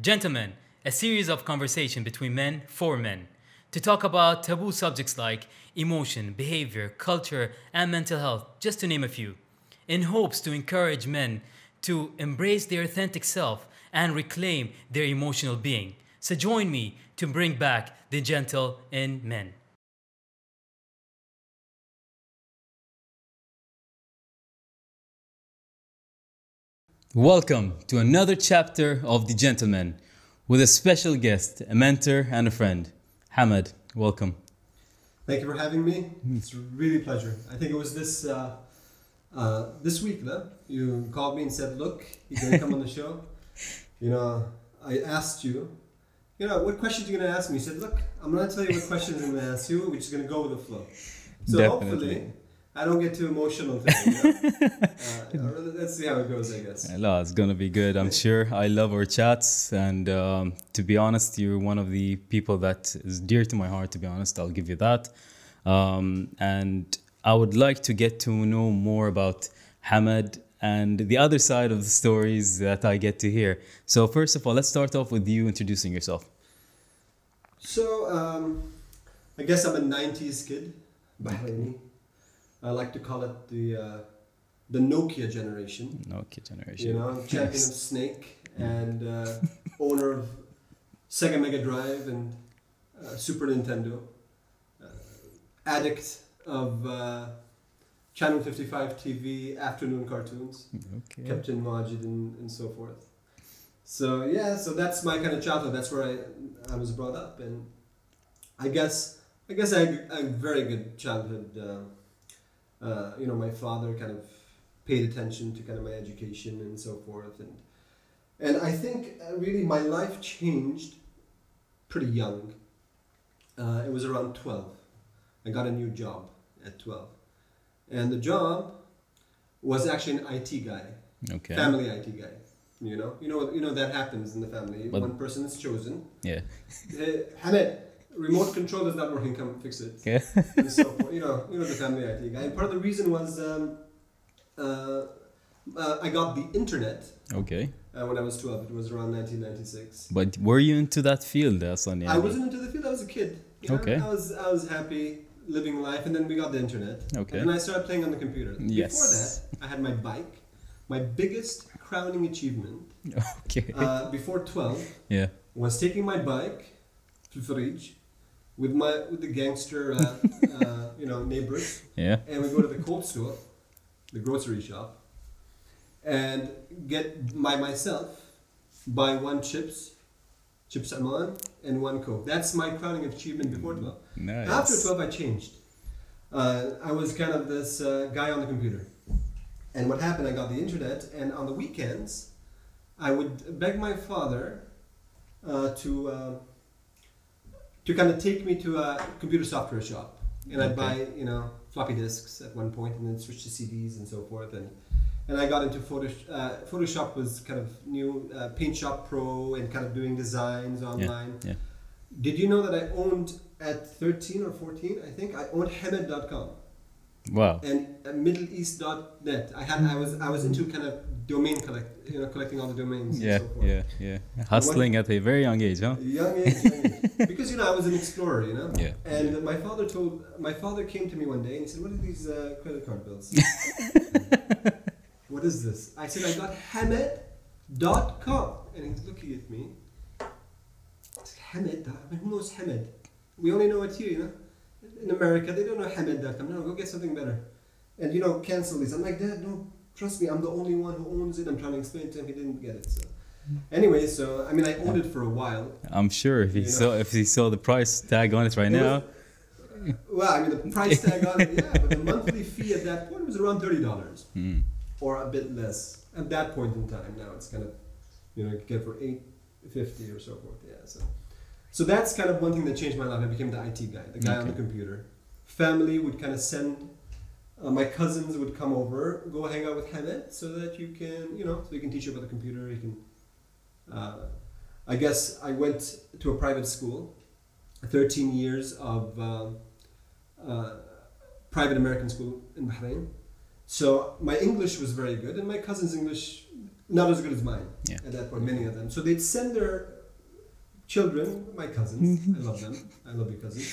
Gentlemen, a series of conversation between men for men to talk about taboo subjects like emotion, behavior, culture, and mental health, just to name a few, in hopes to encourage men to embrace their authentic self and reclaim their emotional being. So join me to bring back the gentle in men. Welcome to another chapter of The Gentleman with a special guest, a mentor, and a friend. Hamad, welcome. Thank you for having me. It's really a pleasure. I think it was this uh, uh, this week that you called me and said, "Look, you're gonna come on the show." You know, I asked you, you know, what questions are you gonna ask me? You said, "Look, I'm gonna tell you what questions I'm gonna ask you. We're just gonna go with the flow." So Definitely. hopefully, I don't get too emotional today. You know? uh, let's see how it goes. I guess. Hello, it's gonna be good, I'm sure. I love our chats, and um, to be honest, you're one of the people that is dear to my heart. To be honest, I'll give you that. Um, and I would like to get to know more about Hamad and the other side of the stories that I get to hear. So first of all, let's start off with you introducing yourself. So, um, I guess I'm a 90s kid, Bahraini. I like to call it the uh, the Nokia generation. Nokia generation. You know, champion of Snake and uh, owner of Sega Mega Drive and uh, Super Nintendo. Uh, addict of uh, Channel 55 TV afternoon cartoons, Okay. Captain Majid and, and so forth. So yeah, so that's my kind of childhood. That's where I I was brought up, and I guess I guess I had a very good childhood. Uh, uh, you know, my father kind of paid attention to kind of my education and so forth, and and I think uh, really my life changed pretty young. Uh, it was around twelve. I got a new job at twelve, and the job was actually an IT guy Okay. family IT guy. You know, you know, you know that happens in the family. But- One person is chosen. Yeah. Hey, Hamed, remote control is not working. Come fix it. Okay. So you know, you know the family IT guy. And part of the reason was um, uh, uh, I got the internet Okay. uh, when I was twelve. It was around nineteen ninety six. But were you into that field, Aslan? I wasn't into the field. I was a kid. You know? Okay. I was I was happy living life, and then we got the internet. Okay. And I started playing on the computer. Yes. Before that, I had my bike. My biggest crowning achievement Okay. uh, before 12 yeah. was taking my bike to Farij with my with the gangster uh, uh, you know neighbors. Yeah. and we go to the cold store the grocery shop and get by myself buy one chips chips Oman and one coke. That's my crowning achievement before 12 Nice. after 12 I changed. Uh, I was kind of this uh, guy on the computer. And what happened I got the internet and on the weekends I would beg my father uh, to uh, to kind of take me to a computer software shop and I'd buy you know floppy disks at one point and then switch to CDs and so forth and and I got into Photoshop. Uh, Photoshop was kind of new, uh, Paint Shop Pro, and kind of doing designs online. yeah. Did you know that I owned at 13 or 14, I think, I owned Hemed.com Wow. and uh, MiddleEast.net. I had, I was, I was into kind of domain collect, you know, collecting all the domains. Yeah, and so forth. yeah, yeah. Hustling at a very young age, huh? Young age, young age. because you know I was an explorer, you know. Yeah. And my father told, my father came to me one day and he said, "What are these uh, credit card bills? what is this?" I said, "I got Hamed.com," and he's looking at me. Hamed, I mean, who knows Hamed? We only know it here, you know. In America, they don't know Hamed.com. No, go get something better. And you know, cancel this. I'm like, Dad, no, trust me, I'm the only one who owns it. I'm trying to explain to him, he didn't get it. So, anyway, so I mean, I owned it for a while. I'm sure if he You know. saw if he saw the price tag on it right It was- now, Well, I mean, the price tag on it, yeah, but the monthly fee at that point was around thirty dollars mm, or a bit less at that point in time. Now it's kind of, you know, you get for eight fifty or so forth. Yeah, so so that's kind of one thing that changed my life. I became the IT guy, the guy on the computer. Family would kind of send. Uh, my cousins would come over, go hang out with Hamed, so that you can, you know, so you can teach you about the computer. You can. Uh, I guess I went to a private school, 13 years of um, uh, private American school in Bahrain. So my English was very good, and my cousin's English not as good as mine Yeah. at that point. Many of them, so they'd send their children, my cousins. I love them. I love your cousins.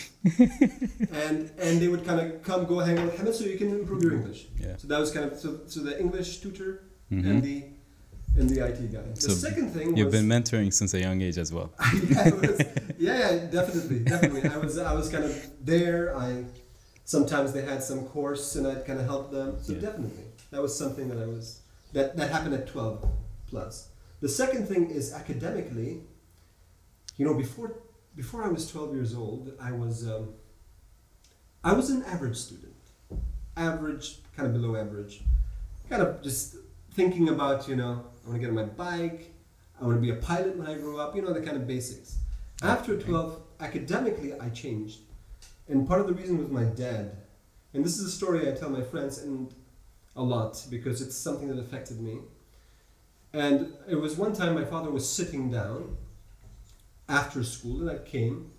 and and they would kind of come go hang out with Hamid so you can improve your English. Yeah. So that was kind of so, so the English tutor Mhm. and the and the IT guy. The So second thing You've was, been mentoring since a young age as well. yeah, was, yeah, yeah, definitely, definitely. I was I was kind of there. I sometimes they had some course and I'd kind of help them. So Yeah. definitely, that was something that I was that that happened at twelve plus. The second thing is academically. You know, before before I was twelve years old, I was um, I was an average student, average, kind of below average, kind of just thinking about you know I want to get on my bike. I want to be a pilot when I grow up. You know the kind of basics. After twelve, academically I changed, and part of the reason was my dad. And this is a story I tell my friends and a lot because it's something that affected me. And it was one time my father was sitting down after school and I came.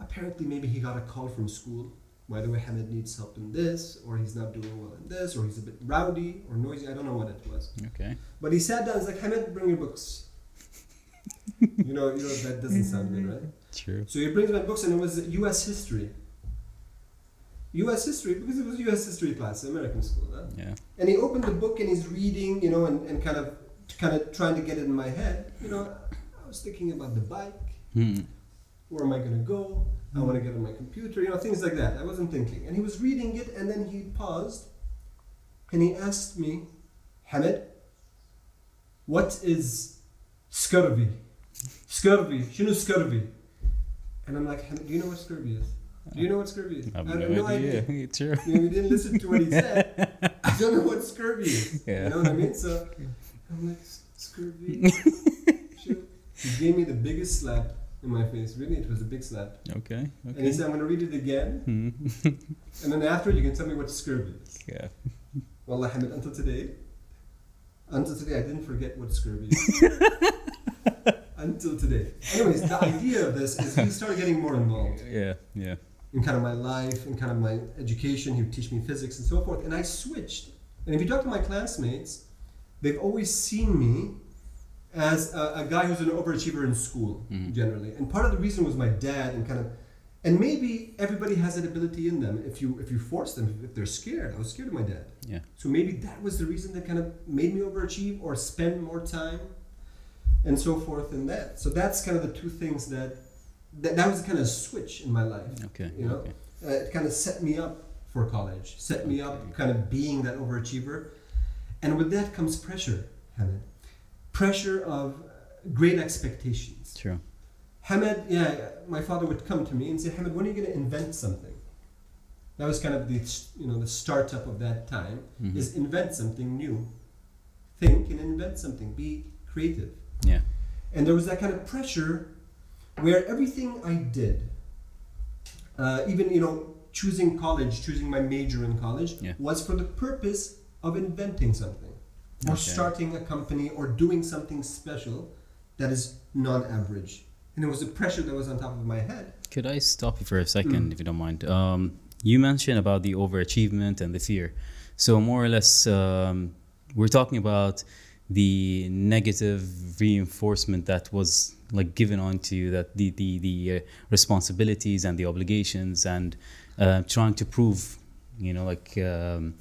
Apparently, maybe he got a call from school. By the way, Hamid needs help in this, or he's not doing well in this, or he's a bit rowdy or noisy. I don't know what it was. Okay. But he sat down. He's like, Hamid, bring your books. you know, you know that doesn't sound good, right? True. So he brings my books, and it was U.S. history. U.S. history because it was U.S. history class, American school. Huh? Yeah. And he opened the book and he's reading, you know, and, and kind of kind of trying to get it in my head. You know, I was thinking about the bike. Hmm. Where am I going to go? I want to get on my computer. You know, things like that. I wasn't thinking. And he was reading it, and then he paused, and he asked me, Hamid, what is scurvy? Scurvy. Shinu scurvy. And I'm like, Hamid, do you know what scurvy is? Do you know what scurvy is? I have I no, idea. True. You know, we didn't listen to what he said. I don't know what scurvy is. Yeah. You know what I mean? So I'm like, scurvy. He gave me the biggest slap in my face. Really, it was a big slap. Okay. And he said, I'm going to read it again. Hmm. And then after, you can tell me what scurvy is. Yeah. Wallah, Hamid, until today, until today, I didn't forget what scurvy is. until today. Anyways, the idea of this is he started getting more involved. Yeah. Yeah. in kind of my life, in kind of my education. He would teach me physics and so forth. And I switched. And if you talk to my classmates, they've always seen me as a, a guy who's an overachiever in school, Mhm. generally. And part of the reason was my dad and kind of, and maybe everybody has that ability in them. If you if you force them, if they're scared, I was scared of my dad. Yeah. So maybe that was the reason that kind of made me overachieve or spend more time, and so forth and that. So that's kind of the two things that that, that was kind of a switch in my life Okay. You know? Okay. uh, it kind of set me up for college, set me up kind of being that overachiever. And with that comes pressure, Hamid. Pressure of great expectations. True. Hamid, yeah, my father would come to me and say, Hamid, when are you going to invent something? That was kind of the, you know, the startup of that time, Mhm. is invent something new. Think and invent something. Be creative. Yeah. And there was that kind of pressure where everything I did, uh, even you know, choosing college, choosing my major in college, Yeah. was for the purpose of inventing something, or Okay. starting a company, or doing something special that is non-average. And it was the pressure that was on top of my head. Could I stop you for a second, Mm. if you don't mind? Um, you mentioned about the overachievement and the fear. So more or less, um, we're talking about the negative reinforcement that was like given onto you, that the the the uh, responsibilities and the obligations, and uh, trying to prove, you know, like um,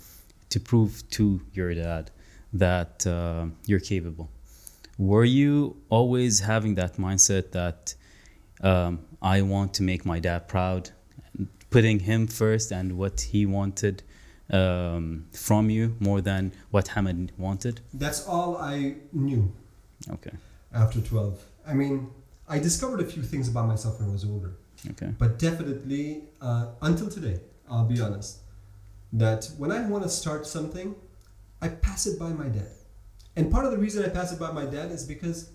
to prove to your dad that uh, you're capable. Were you always having that mindset that um, I want to make my dad proud, putting him first and what he wanted um, from you more than what Hamid wanted? That's all I knew Okay, after 12. I mean, I discovered a few things about myself when I was older. okay, But definitely, uh, until today, I'll be honest, that when I want to start something, I pass it by my dad. And part of the reason I pass it by my dad is because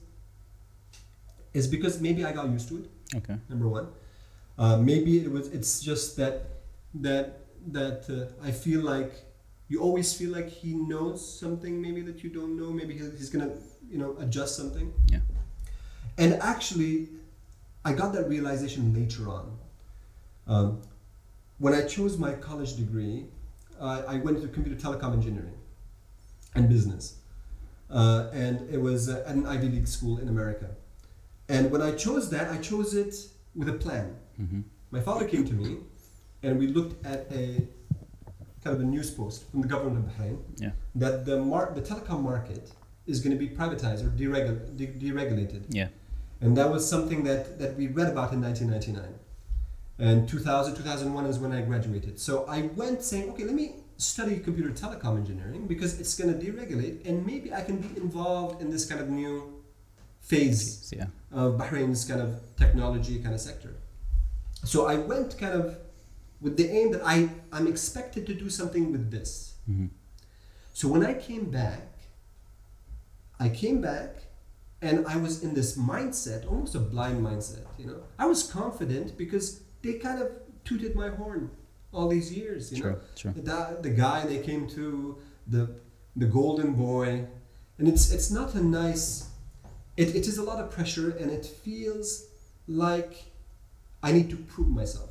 is because maybe I got used to it. okay, Number one, uh, maybe it was. It's just that that that uh, I feel like you always feel like he knows something maybe that you don't know. Maybe he's, he's gonna you know adjust something. Yeah. And actually, I got that realization later on. Um, when I chose my college degree, uh, I went into computer telecom engineering and business. uh, and it was uh, at an Ivy League school in America. And when I chose that, I chose it with a plan. Mm-hmm. My father came to me, and we looked at a kind of a news post from the government of Bahrain Yeah. that the mar- the telecom market is going to be privatized or deregul- de- deregulated. Yeah. And that was something that, that we read about in 1999. And 2000, 2001 is when I graduated. So I went saying, okay, let me study computer telecom engineering because it's going to deregulate and maybe I can be involved in this kind of new phase Yeah. of Bahrain's kind of technology kind of sector. So I went kind of with the aim that I, I'm expected to do something with this. Mm-hmm. So when I came back, I came back and I was in this mindset, almost a blind mindset, you know. I was confident because they kind of tooted my horn all these years, you know. Sure. Sure. The, the guy they came to, the the golden boy, and it's it's not a nice. It, it is a lot of pressure, and it feels like I need to prove myself.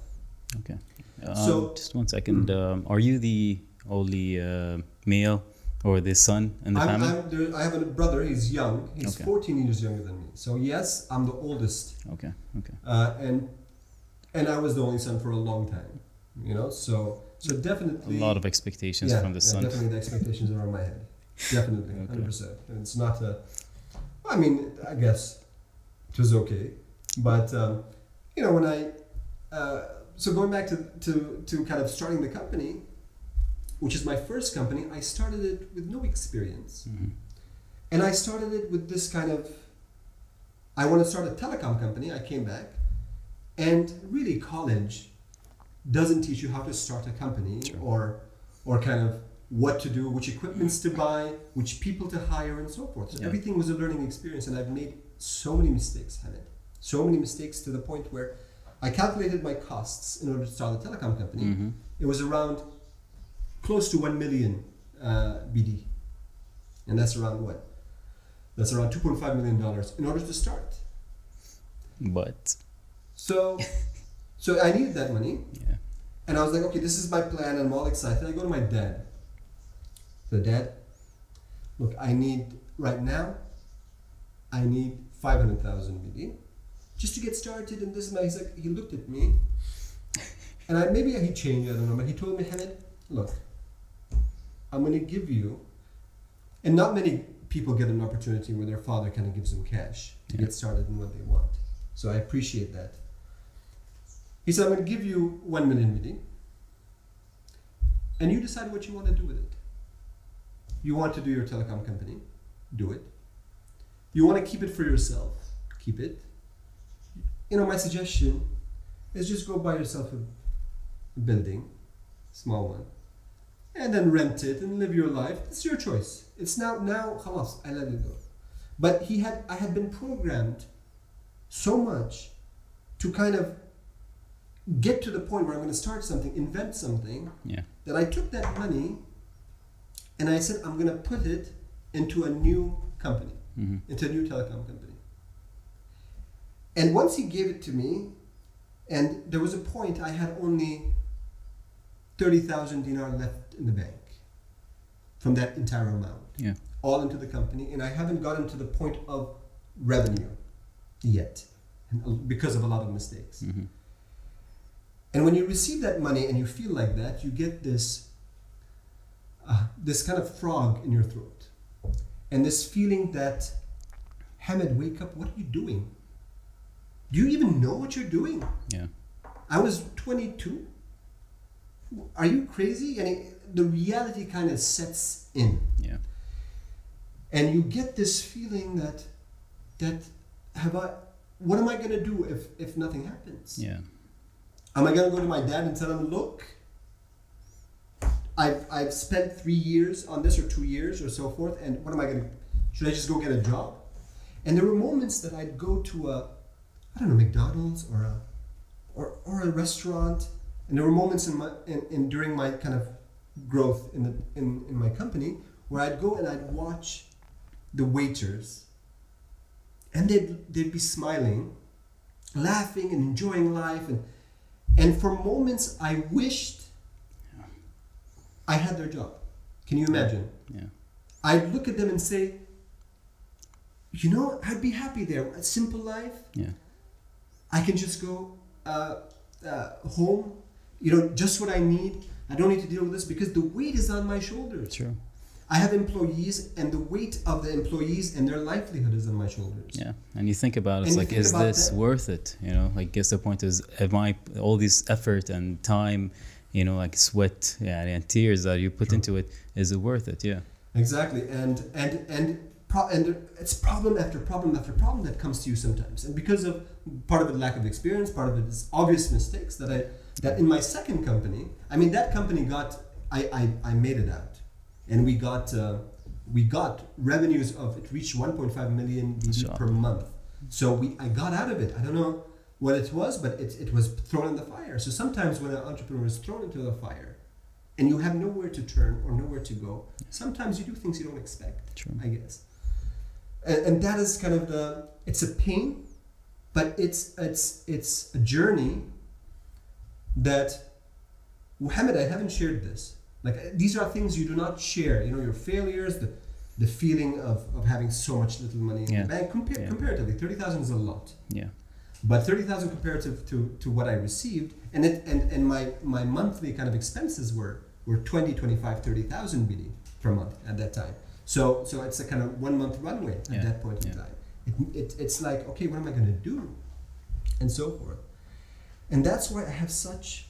Okay. Um, So- just one second. Um, are you the only uh, male or the son in the I'm, family? I'm there, I have a brother. He's young. He's Okay. 14 years younger than me. So yes, I'm the oldest, okay. Okay. uh, and and I was the only son for a long time. You know, so so definitely A lot of expectations yeah, from the sun. yeah, son. Definitely, the expectations are on my head. Definitely, Okay. hundred percent. And it's not a. I mean, I guess it was okay, but um, you know when I. Uh, so going back to, to, to kind of starting the company, which is my first company, I started it with no experience. Mhm. And I started it with this kind of I want to start a telecom company. I came back, and really, college doesn't teach you how to start a company Sure. or or kind of what to do, which equipments to buy, which people to hire, and so forth. So Yeah. everything was a learning experience, and I've made so many mistakes, Hamid. So many mistakes to the point where I calculated my costs in order to start a telecom company. Mhm. It was around close to 1 million uh, BD. And that's around what? That's around $2.5 million in order to start. But So, so I needed that money. yeah. And I was like, okay, this is my plan. And I'm all excited. I go to my dad. So, dad, look, I need, right now, I need 500,000 BD just to get started. And this is my, he's like, he looked at me. And I, maybe he changed, I don't know. But he told me, Hamid, look, I'm going to give you, and not many people get an opportunity where their father kind of gives them cash to Yeah. get started in what they want. So I appreciate that. He said, I'm going to give you 1 million BD, and you decide what you want to do with it. You want to do your telecom company, do it. You want to keep it for yourself, keep it. You know, my suggestion is just go buy yourself a, a building, small one, and then rent it and live your life. It's your choice. It's now, now, khalas, I let it go. But he had, I had been programmed so much to kind of get to the point where I'm going to start something, invent something, Yeah. that I took that money and I said, I'm going to put it into a new company, hmm into a new telecom company. And once he gave it to me, and there was a point I had only 30,000 dinar left in the bank from that entire amount, Yeah. all into the company, and I haven't gotten to the point of revenue yet because of a lot of mistakes. hmm And when you receive that money and you feel like that, you get this uh, this kind of frog in your throat, and this feeling that, Hamid, wake up! What are you doing? Do you even know what you're doing? Yeah. I was 22. Are you crazy? And it, the reality kind of sets in, Yeah. and you get this feeling that that have I? What am I gonna do if if nothing happens? Yeah. Am I gonna go to my dad and tell him, look, I've I've spent three years on this or two years or so forth, and what am I gonna? Should I just go get a job? And there were moments that I'd go to a, I don't know, McDonald's or a, or or a restaurant, and there were moments in my in, in during my kind of growth in the in, in my company where I'd go and I'd watch the waiters, and they'd they'd be smiling, laughing and enjoying life and and for moments I wished I had their job. Can you imagine? Yeah. I'd look at them and say, you know, I'd be happy there. A simple life. Yeah. I can just go uh, uh, home, you know, just what I need. I don't need to deal with this because the weight is on my shoulders. True. I have employees, and the weight of the employees and their livelihood is on my shoulders. Yeah, and you think about it, it's like, is this that. worth it? You know, like, guess the point is, am I all this effort and time, you know, like sweat, yeah, and tears that you put into it, is it worth it? Yeah, Exactly, and and and pro- and it's problem after problem after problem that comes to you sometimes, and because of part of it lack of experience, part of it is obvious mistakes that I that in my second company, I mean that company got I I, I made it out, and we got uh, we got revenues of it reached 1.5 million BD Sure. per month, so we I got out of it. I don't know what it was, but it, it was thrown in the fire. So sometimes when an entrepreneur is thrown into the fire, and you have nowhere to turn or nowhere to go, sometimes you do things you don't expect. True. I guess. And, and that is kind of the it's a pain, but it's it's it's a journey that Muhammad, I haven't shared this. Like uh, these are things you do not share. You know, your failures, the the feeling of, of having so much little money in Yeah. the bank. Compar- Yeah. Comparatively, thirty thousand is a lot. yeah, But thirty thousand comparative to, to what I received, and it and, and my, my monthly kind of expenses were were 20, 25, 30,000 BD per month at that time. So so it's a kind of one month runway at Yeah, that point in time. It, it, it's like okay, what am I going to do, and so forth. And that's why I have such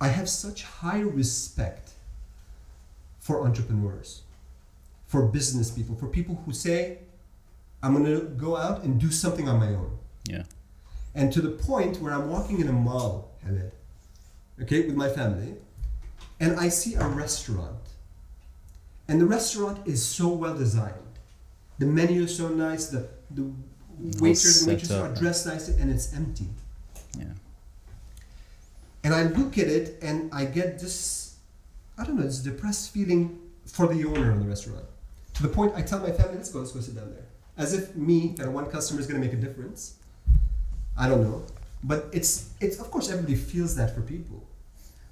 I have such high respect for entrepreneurs, for business people, for people who say, I'm going to go out and do something on my own. yeah, And to the point where I'm walking in a mall, okay, with my family, and I see a restaurant. And the restaurant is so well designed. The menu is so nice, the, the waiters and waitresses are dressed nicely, and it's empty. yeah, And I look at it and I get this, I don't know, this depressed feeling for the owner of the restaurant. To the point I tell my family, let's go, let's go sit down there. As if me, that one customer is going to make a difference. I don't know. But it's, it's, of course, everybody feels that for people.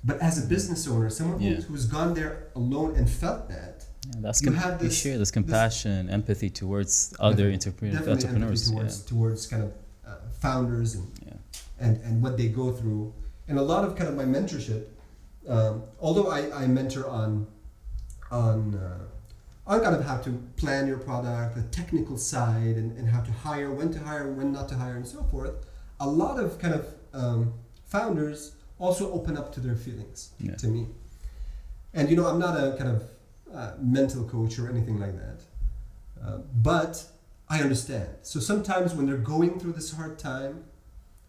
But as a business owner, someone Yeah. who's, who's gone there alone and felt that, yeah. That's You com- this- share this this- compassion, empathy towards other Definitely- entrepreneur- definitely empathy entrepreneurs. towards, yeah, towards kind of uh, founders and yeah, and, and what they go through. And a lot of kind of my mentorship, um, although I, I mentor on on uh, on kind of how to plan your product, the technical side, and, and how to hire, when to hire, when not to hire, and so forth. A lot of kind of um, founders also open up to their feelings Yeah. to me. And you know, I'm not a kind of uh, mental coach or anything like that, uh, but I understand. So sometimes when they're going through this hard time,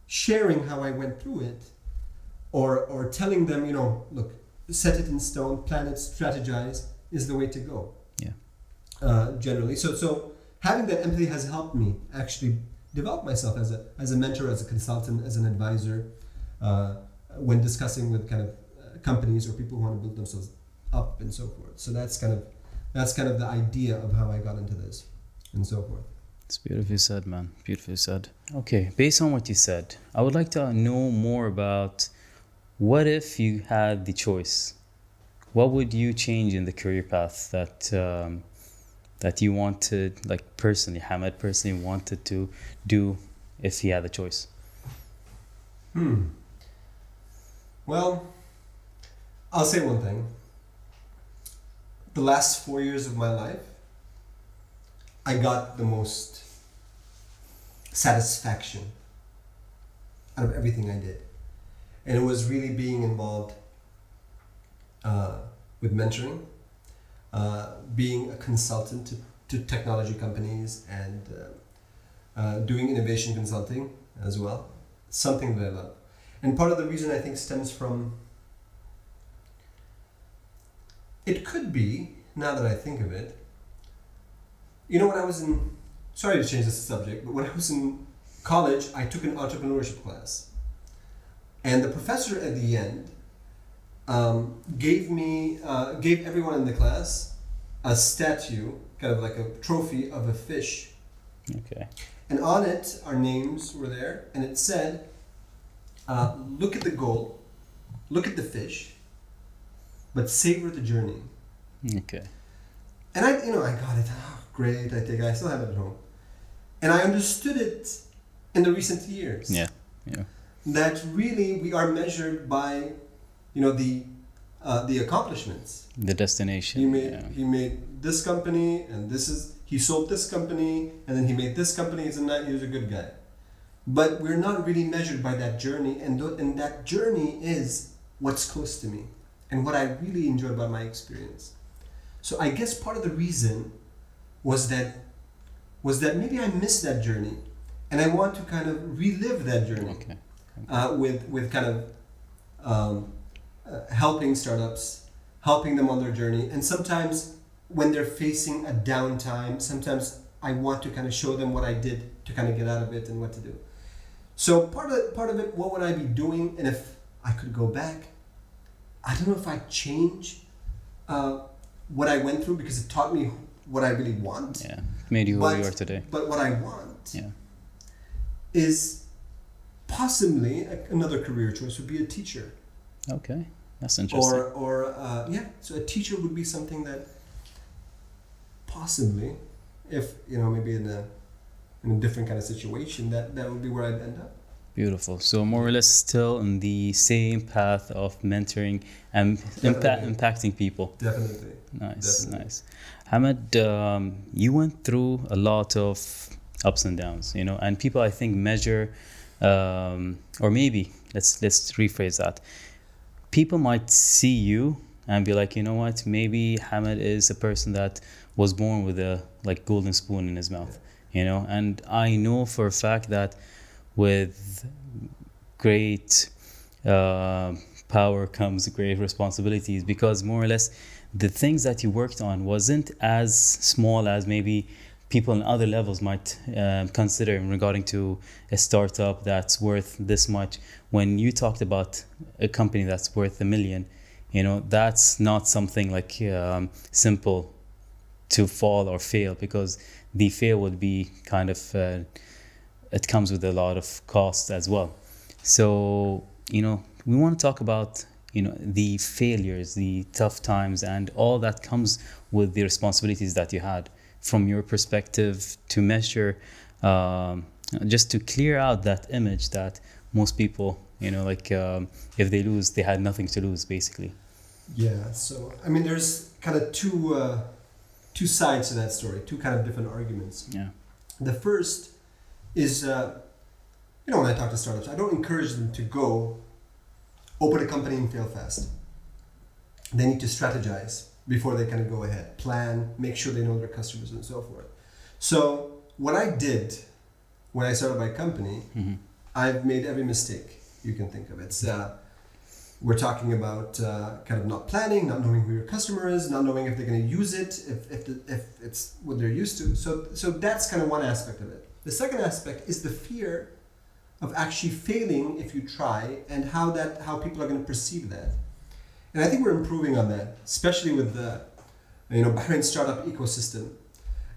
sharing how I went through it, or or telling them, you know, look, set it in stone, plan it, strategize is the way to go. Yeah. Uh, generally, so so having that empathy has helped me actually develop myself as a as a mentor, as a consultant, as an advisor, uh, when discussing with kind of uh, companies or people who want to build themselves up and so forth. So that's kind of that's kind of the idea of how I got into this and so forth. It's beautifully said, man. Beautifully said. Okay, based on what you said, I would like to know more about what if you had the choice. What would you change in the career path that um, that you wanted, like personally, Hamad personally wanted to do if he had the choice? Hmm. Well, I'll say one thing. The last four years of my life, I got the most satisfaction out of everything I did. And it was really being involved uh, with mentoring, uh, being a consultant to, to technology companies, and uh, uh, doing innovation consulting as well. Something that I love. And part of the reason I think stems from it could be, now that I think of it, you know, when I was in, sorry to change the subject, but when I was in college, I took an entrepreneurship class. And the professor at the end um, gave me, uh, gave everyone in the class a statue, kind of like a trophy of a fish. Okay. And on it, our names were there, and it said, uh, look at the goal, look at the fish, but savor the journey. Okay. And I, you know, I got it. Oh, great. I think. I still have it at home, and I understood it in the recent years. Yeah, yeah. That really we are measured by, you know, the uh, the accomplishments. The destination. He made yeah. he made this company, and this is he sold this company, and then he made this company. He's a ni- he was a good guy, but we're not really measured by that journey, and th- and that journey is what's close to me, and what I really enjoy about my experience. So I guess part of the reason was that was that maybe I missed that journey, and I want to kind of relive that journey Okay. Uh, with with kind of um, uh, helping startups, helping them on their journey, and sometimes when they're facing a downtime, sometimes I want to kind of show them what I did to kind of get out of it and what to do. So part of part of it, what would I be doing, and if I could go back, I don't know if I'd change uh, what I went through because it taught me what I really want. Yeah. Made you who But- you are today. But what I want Yeah. is possibly a, another career choice would be a teacher. Okay. That's interesting. or or uh, yeah so a teacher would be something that possibly if you know maybe in a in a different kind of situation that that would be where i'd end up Beautiful. So more or less still in the same path of mentoring and impa- impacting people. definitely Nice, Definitely. nice. Hamid, um, you went through a lot of ups and downs, you know, and people I think measure, um, or maybe let's let's rephrase that. People might see you and be like, you know what, maybe Hamid is a person that was born with a like golden spoon in his mouth, you know, and I know for a fact that with great uh, power comes great responsibilities because more or less the things that you worked on wasn't as small as maybe people in other levels might um, consider in regarding to a startup that's worth this much. When you talked about a company that's worth a million you know that's not something like um, simple to fall or fail because the fail would be kind of uh, it comes with a lot of costs as well. So you know we want to talk about you know the failures the tough times and all that comes with the responsibilities that you had from your perspective to measure um, just to clear out that image that most people you know like um, if they lose they had nothing to lose basically. Yeah so i mean there's kind of two uh, two sides to that story two kind of different arguments. Yeah. The first is uh, you know when i talk to startups i don't encourage them to go open a company and fail fast. They need to strategize before they kind of go ahead. Plan make sure they know their customers and so forth. So what i did when i started my company hmm i've made every mistake you can think of. It's uh, we're talking about uh, kind of not planning not knowing who your customer is not knowing if they're going to use it if, if, the, if it's what they're used to. So so that's kind of one aspect of it. The second aspect is the fear of actually failing if you try and how that how people are going to perceive that and i think we're improving on that especially with the you know bahrain startup ecosystem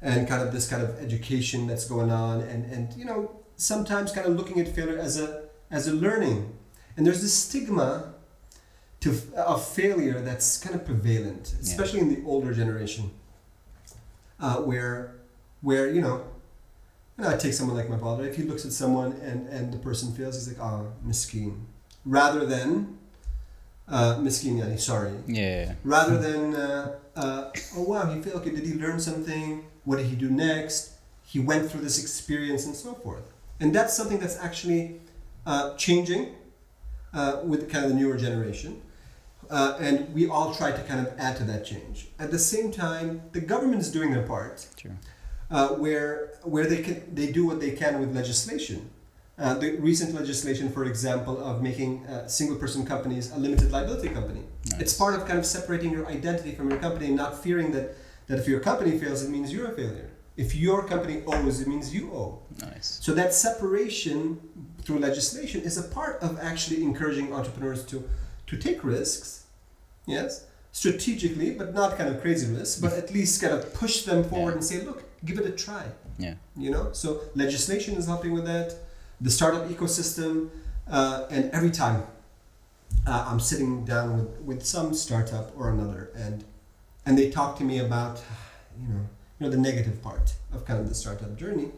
and kind of this kind of education that's going on and and you know sometimes kind of looking at failure as a as a learning and there's this stigma to of failure that's kind of prevalent especially in the older generation uh, where where you know know, I take someone like my father. If he looks at someone and, and the person fails, he's like, "Ah, miskin," rather than uh, miskin, yani, sorry, yeah. Rather than uh, uh, oh wow he failed okay did he learn something? What did he do next? He went through this experience and so forth. And that's something that's actually uh, changing uh, with kind of the newer generation. Uh, and we all try to kind of add to that change. At the same time the government is doing their part uh, where where they can they do what they can with legislation. Uh, the recent legislation, for example, of making uh, single-person companies a limited liability company. Nice. It's part of kind of separating your identity from your company and not fearing that that if your company fails, it means you're a failure. If your company owes, it means you owe. nice So that separation through legislation is a part of actually encouraging entrepreneurs to to take risks, yes, strategically, but not kind of crazy risks, but at least kind of push them forward Yeah. and say, look, give it a try. yeah You know, so legislation is helping with that. The startup ecosystem, uh, and every time uh, I'm sitting down with, with some startup or another, and and they talk to me about, you know, you know, the negative part of kind of the startup journey,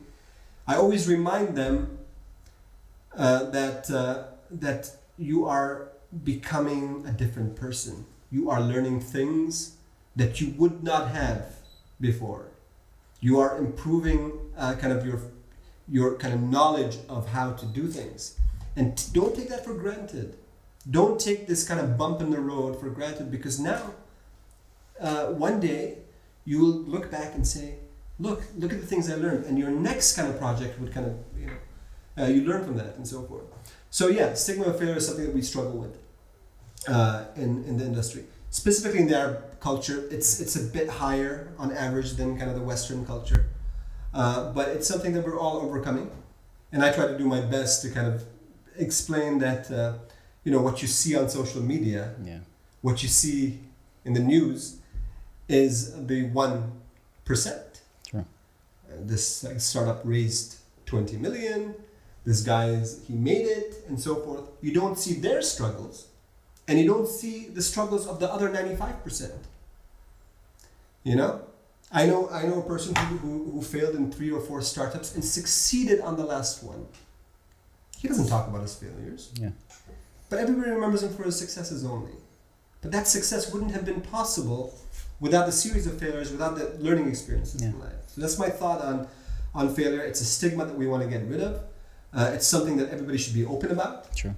I always remind them uh, that uh, that you are becoming a different person. You are learning things that you would not have before. You are improving uh, kind of your your kind of knowledge of how to do things, and t- don't take that for granted. Don't take this kind of bump in the road for granted because now, uh, one day, you will look back and say, "Look, look at the things I learned," and your next kind of project would kind of you know uh, you learn from that and so forth. So yeah, stigma of failure is something that we struggle with uh, in in the industry. Specifically in the Arab culture, it's it's a bit higher on average than kind of the Western culture, uh, but it's something that we're all overcoming, and I try to do my best to kind of explain that uh, you know what you see on social media, Yeah. what you see in the news, is the one percent. Sure. This startup raised 20 million this guy is he made it and so forth you don't see their struggles and you don't see the struggles of the other 95% you know i know i know a person who, who, who failed in three or four startups and succeeded on the last one. He doesn't talk about his failures. Yeah. but everybody remembers him for his successes only. But that success wouldn't have been possible without the series of failures without the learning experiences in Yeah. life. So that's my thought on on failure. It's a stigma that we want to get rid of. Uh, it's something that everybody should be open about. True.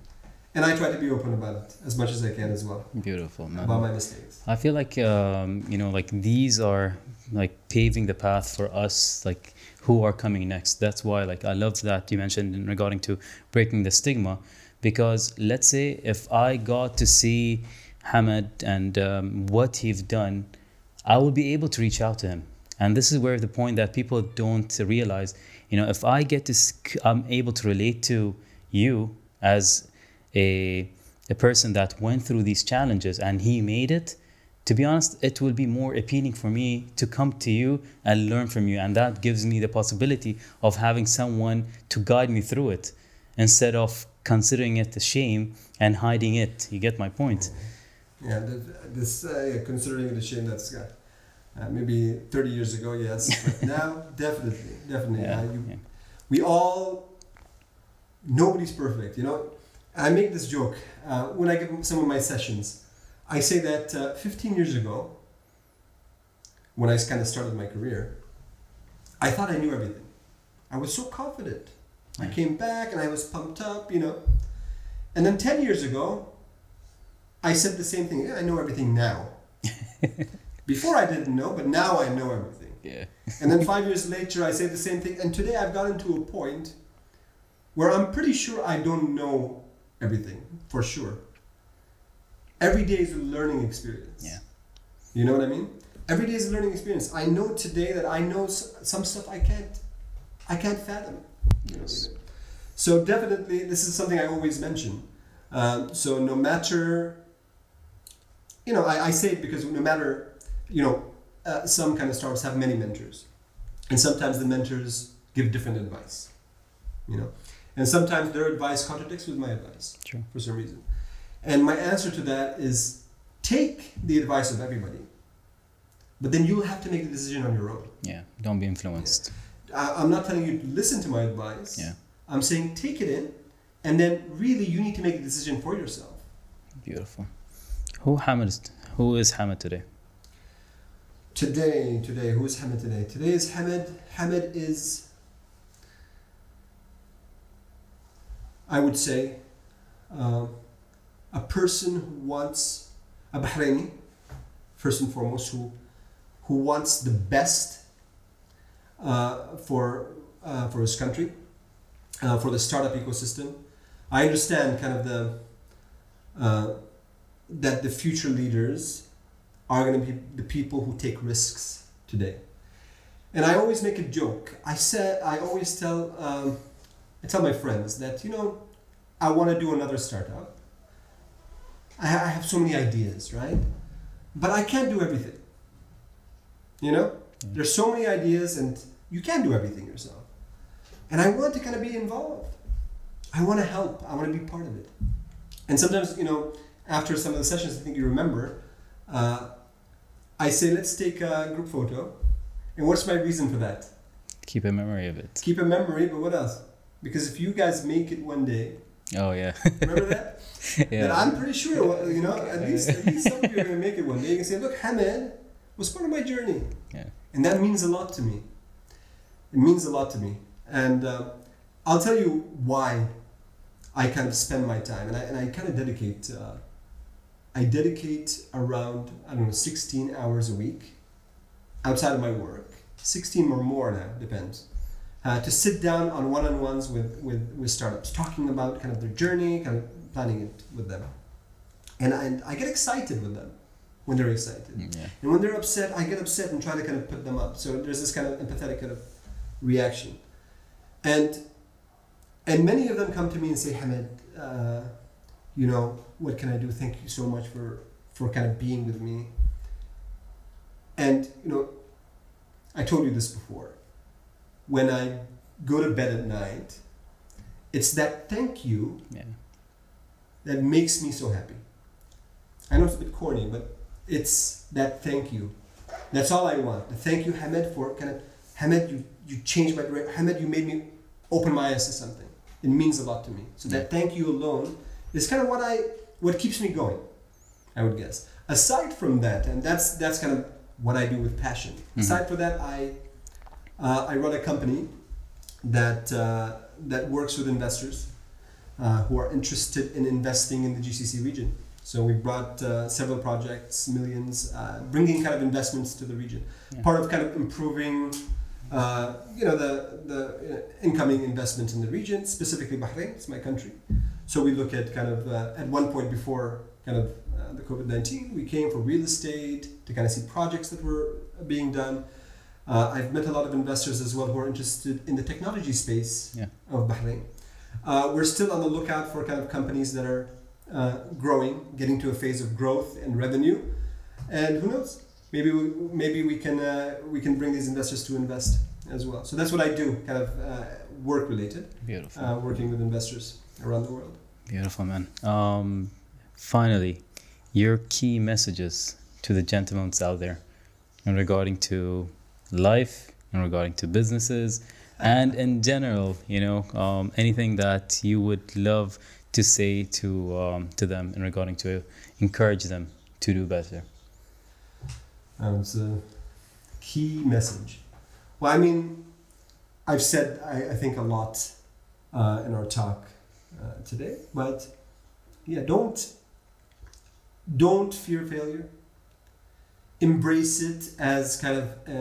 and i try to be open about it as much as i can as well. Beautiful, man. about my mistakes. I feel like um, you know, like these are like paving the path for us, like who are coming next. That's why, like, I love that you mentioned in regarding to breaking the stigma, because let's say if I got to see Hamad and um, what he's done, I will be able to reach out to him. And this is where the point that people don't realize, you know, if I get to, I'm able to relate to you as a a person that went through these challenges and he made it to be honest it will be more appealing for me to come to you and learn from you and that gives me the possibility of having someone to guide me through it instead of considering it a shame and hiding it you get my point Yeah, this uh, yeah, considering the shame that's got uh, maybe 30 years ago, yes, but now definitely, definitely. yeah, uh, you, yeah. We all, nobody's perfect, you know. I make this joke uh, when I give some of my sessions. I say that uh, 15 years ago, when I kind of started my career, I thought I knew everything. I was so confident. I came back and I was pumped up, you know. And then 10 years ago, I said the same thing. Yeah, I know everything now. Before I didn't know, but now I know everything. yeah And then five years later, I say the same thing. And today I've gotten to a point where I'm pretty sure I don't know everything for sure. Every day is a learning experience. Yeah. You know what I mean? Every day is a learning experience. I know today that I know some stuff I can't, I can't fathom. You know, Yes. So definitely, this is something I always mention. Um, so no matter, you know, I, I say it because no matter, you know, uh, some kind of startups have many mentors, and sometimes the mentors give different advice, you know, and sometimes their advice contradicts with my advice True. for some reason. And my answer to that is take the advice of everybody, but then you'll have to make the decision on your own. yeah don't be influenced I, I'm not telling you to listen to my advice. Yeah. I'm saying take it in, and then really you need to make a decision for yourself. beautiful who Hamid who is Hamid today Today, today, who is Hamid today? Today is Hamid. Hamid is, I would say, um, a person who wants, a Bahraini, first and foremost, who, who wants the best uh, for, uh, for his country, uh, for the startup ecosystem. I understand kind of the, uh, that the future leaders are going to be the people who take risks today. And I always make a joke. I said I always tell um, I tell my friends that you know I want to do another startup. I, I have so many ideas, right? But I can't do everything. You know, Mm. there's so many ideas, and you can't do everything yourself. And I want to kind of be involved. I want to help. I want to be part of it. And sometimes, you know, after some of the sessions, I think you remember, uh, I say, let's take a group photo And what's my reason for that? Keep a memory of it. Keep a memory, but what else? Because if you guys make it one day, Oh yeah. remember that? Yeah. I'm pretty sure, you know, at least, at least some of you are going to make it one day. You can say, look, Hamid was part of my journey. Yeah. And that means a lot to me. It means a lot to me. And uh, I'll tell you why I kind of spend my time. And I, and I kind of dedicate, uh, I dedicate around, I don't know, 16 hours a week outside of my work. 16 or more now, depends. Uh, to sit down on one-on-ones with, with, with startups, talking about kind of their journey, kind of planning it with them. And I, I get excited with them when they're excited. Yeah. And when they're upset, I get upset and try to kind of put them up. So there's this kind of empathetic kind of reaction. And and many of them come to me and say, Hamid, uh, you know, what can I do? Thank you so much for for kind of being with me. And you know, I told you this before. When I go to bed at night, it's that thank you Yeah. that makes me so happy. I know it's a bit corny, but it's that thank you. That's all I want. The thank you, Hamid, for kind of Hamid, you you changed my direction. Hamid, you made me open my eyes to something. It means a lot to me. So that thank you alone is kind of what I what keeps me going. I would guess. Aside from that, and that's that's kind of what I do with passion. Mm-hmm. Aside from that, I uh, I run a company that uh, that works with investors uh, who are interested in investing in the GCC region. So we brought uh, several projects, millions, uh, bringing kind of investments to the region. Yeah. Part of kind of improving, uh, you know, the the incoming investment in the region, specifically Bahrain. It's my country. So we look at kind of uh, at one point before kind of uh, the COVID nineteen, we came for real estate to kind of see projects that were being done. Uh, I've met a lot of investors as well who are interested in the technology space Yeah. of Bahrain. Uh, we're still on the lookout for kind of companies that are uh, growing, getting to a phase of growth and revenue, and who knows? Maybe we, maybe we can uh, we can bring these investors to invest as well. So that's what I do, kind of uh, work related, Beautiful. uh, working with investors around the world. Beautiful, man. Um, finally, your key messages to the gentlemen out there in regarding to life, in regarding to businesses, and in general, you know, um, anything that you would love to say to um, to them in regarding to encourage them to do better. Um, a key message. Well, I mean, I've said I, I think a lot uh, in our talk uh, today, but yeah, don't don't fear failure. Embrace it as kind of g-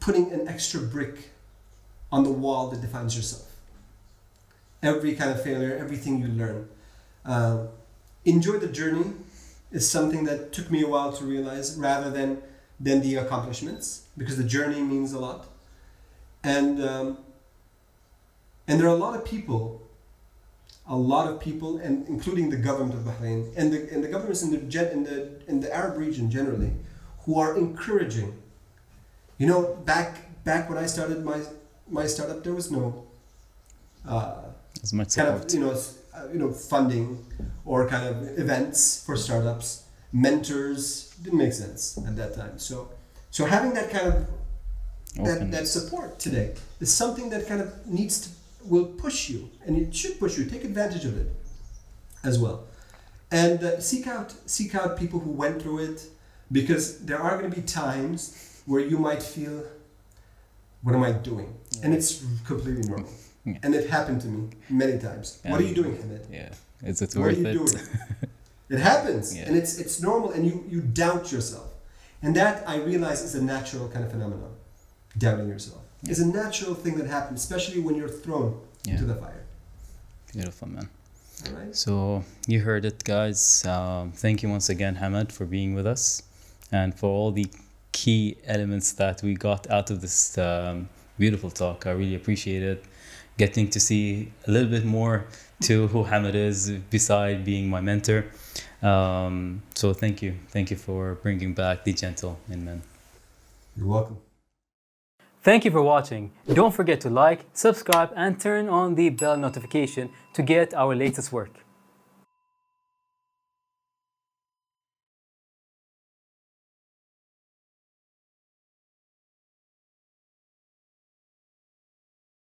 putting an extra brick on the wall that defines yourself. Every kind of failure, everything you learn. Um, enjoy the journey is something that took me a while to realize rather than than the accomplishments because the journey means a lot and um, and there are a lot of people a lot of people and including the government of Bahrain and the and the governments in the in the in the Arab region generally who are encouraging you know back back when I started my my startup there was no uh, As much kind support. of you know uh, you know funding or kind of events for startups. Mentors didn't make sense at that time. So so having that kind of that, that support today is something that kind of needs to will push you and it should push you. Take advantage of it as well. And uh, seek out seek out people who went through it because there are going to be times where you might feel what am i doing and it's completely normal Yeah. and it happened to me many times what are you doing Hamid? Yeah. Is it what are you it? doing it happens Yeah. and it's it's normal and you you doubt yourself and that i realize is a natural kind of phenomenon doubting yourself is a natural thing that happens especially when you're thrown Yeah. into the fire Beautiful, man. all right So you heard it, guys. Um, thank you once again, Hamad, for being with us and for all the key elements that we got out of this um, beautiful talk. I really appreciate it. Getting to see a little bit more to who Hamid is, beside being my mentor. Um, so thank you, thank you for bringing back the gentle in men. you're welcome Thank you for watching. Don't forget to like, subscribe, and turn on the bell notification to get our latest work.